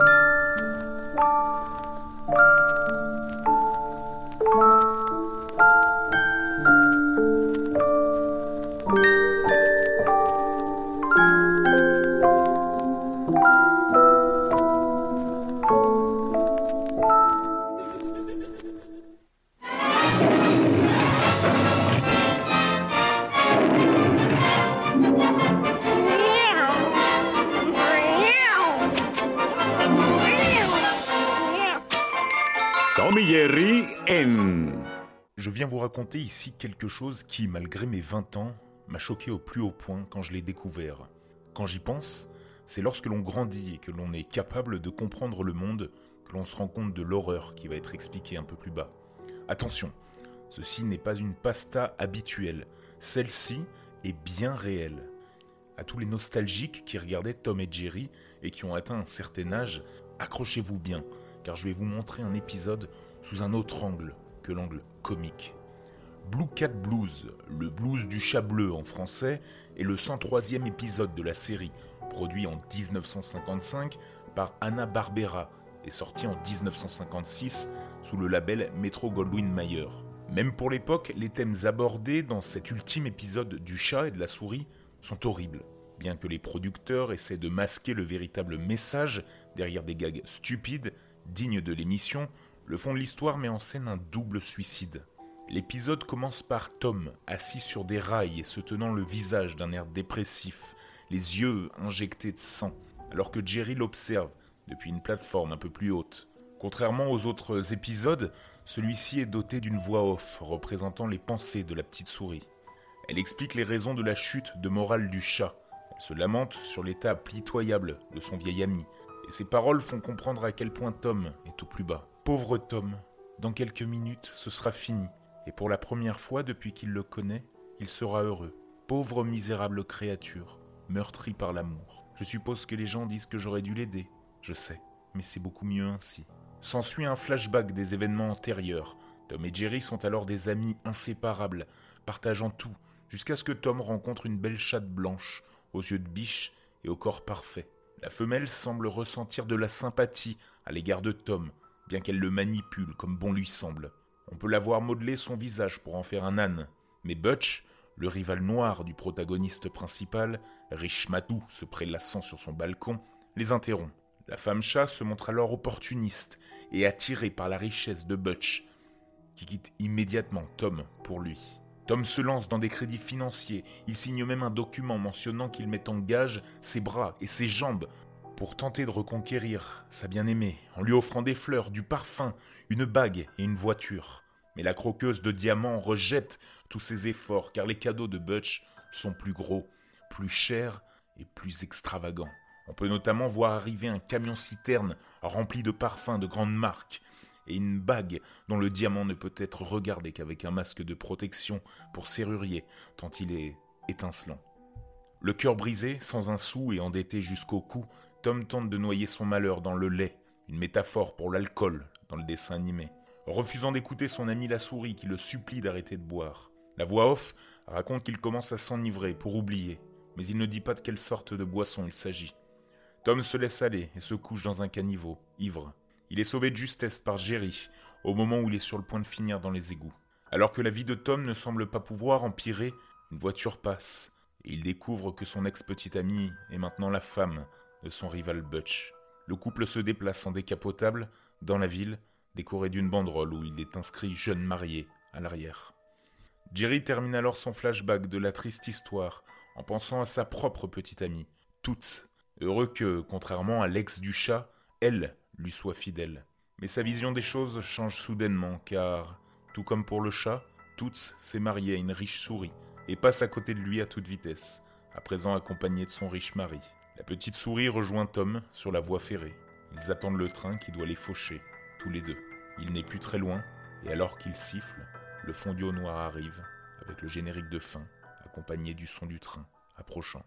Bye. Je viens vous raconter ici quelque chose qui, malgré mes 20 ans, m'a choqué au plus haut point quand je l'ai découvert. Quand j'y pense, c'est lorsque l'on grandit et que l'on est capable de comprendre le monde que l'on se rend compte de l'horreur qui va être expliquée un peu plus bas. Attention, ceci n'est pas une pasta habituelle, celle-ci est bien réelle. À tous les nostalgiques qui regardaient Tom et Jerry et qui ont atteint un certain âge, accrochez-vous bien, car je vais vous montrer un épisode sous un autre angle que l'angle comique. Blue Cat Blues, le blues du chat bleu en français, est le 103e épisode de la série, produit en 1955 par Anna Barbera et sorti en 1956 sous le label Metro Goldwyn Mayer. Même pour l'époque, les thèmes abordés dans cet ultime épisode du chat et de la souris sont horribles. Bien que les producteurs essaient de masquer le véritable message derrière des gags stupides, dignes de l'émission, le fond de l'histoire met en scène un double suicide. L'épisode commence par Tom, assis sur des rails et se tenant le visage d'un air dépressif, les yeux injectés de sang, alors que Jerry l'observe depuis une plateforme un peu plus haute. Contrairement aux autres épisodes, celui-ci est doté d'une voix off représentant les pensées de la petite souris. Elle explique les raisons de la chute de morale du chat. Elle se lamente sur l'état pitoyable de son vieil ami, et ses paroles font comprendre à quel point Tom est au plus bas. Pauvre Tom, dans quelques minutes ce sera fini, et pour la première fois depuis qu'il le connaît, il sera heureux. Pauvre misérable créature, meurtrie par l'amour. Je suppose que les gens disent que j'aurais dû l'aider, je sais, mais c'est beaucoup mieux ainsi. S'ensuit un flashback des événements antérieurs. Tom et Jerry sont alors des amis inséparables, partageant tout, jusqu'à ce que Tom rencontre une belle chatte blanche, aux yeux de biche et au corps parfait. La femelle semble ressentir de la sympathie à l'égard de Tom, bien qu'elle le manipule comme bon lui semble. On peut la voir modeler son visage pour en faire un âne. Mais Butch, le rival noir du protagoniste principal, riche matou se prélassant sur son balcon, les interrompt. La femme chat se montre alors opportuniste et attirée par la richesse de Butch, qui quitte immédiatement Tom pour lui. Tom se lance dans des crédits financiers, il signe même un document mentionnant qu'il met en gage ses bras et ses jambes pour tenter de reconquérir sa bien-aimée en lui offrant des fleurs, du parfum, une bague et une voiture. Mais la croqueuse de diamants rejette tous ses efforts car les cadeaux de Butch sont plus gros, plus chers et plus extravagants. On peut notamment voir arriver un camion-citerne rempli de parfums de grandes marques et une bague dont le diamant ne peut être regardé qu'avec un masque de protection pour serrurier tant il est étincelant. Le cœur brisé, sans un sou et endetté jusqu'au cou, Tom tente de noyer son malheur dans le lait, une métaphore pour l'alcool dans le dessin animé, refusant d'écouter son ami la souris qui le supplie d'arrêter de boire. La voix off raconte qu'il commence à s'enivrer pour oublier, mais il ne dit pas de quelle sorte de boisson il s'agit. Tom se laisse aller et se couche dans un caniveau, ivre. Il est sauvé de justesse par Jerry, au moment où il est sur le point de finir dans les égouts. Alors que la vie de Tom ne semble pas pouvoir empirer, une voiture passe, et il découvre que son ex-petite amie est maintenant la femme de son rival Butch. Le couple se déplace en décapotable dans la ville, décoré d'une banderole où il est inscrit jeune marié à l'arrière. Jerry termine alors son flashback de la triste histoire en pensant à sa propre petite amie, Toots, heureux que, contrairement à l'ex du chat, elle lui soit fidèle. Mais sa vision des choses change soudainement car, tout comme pour le chat, Toots s'est mariée à une riche souris et passe à côté de lui à toute vitesse, à présent accompagnée de son riche mari. La petite souris rejoint Tom sur la voie ferrée. Ils attendent le train qui doit les faucher, tous les deux. Il n'est plus très loin, et alors qu'il siffle, le fondu au noir arrive, avec le générique de fin, accompagné du son du train, approchant.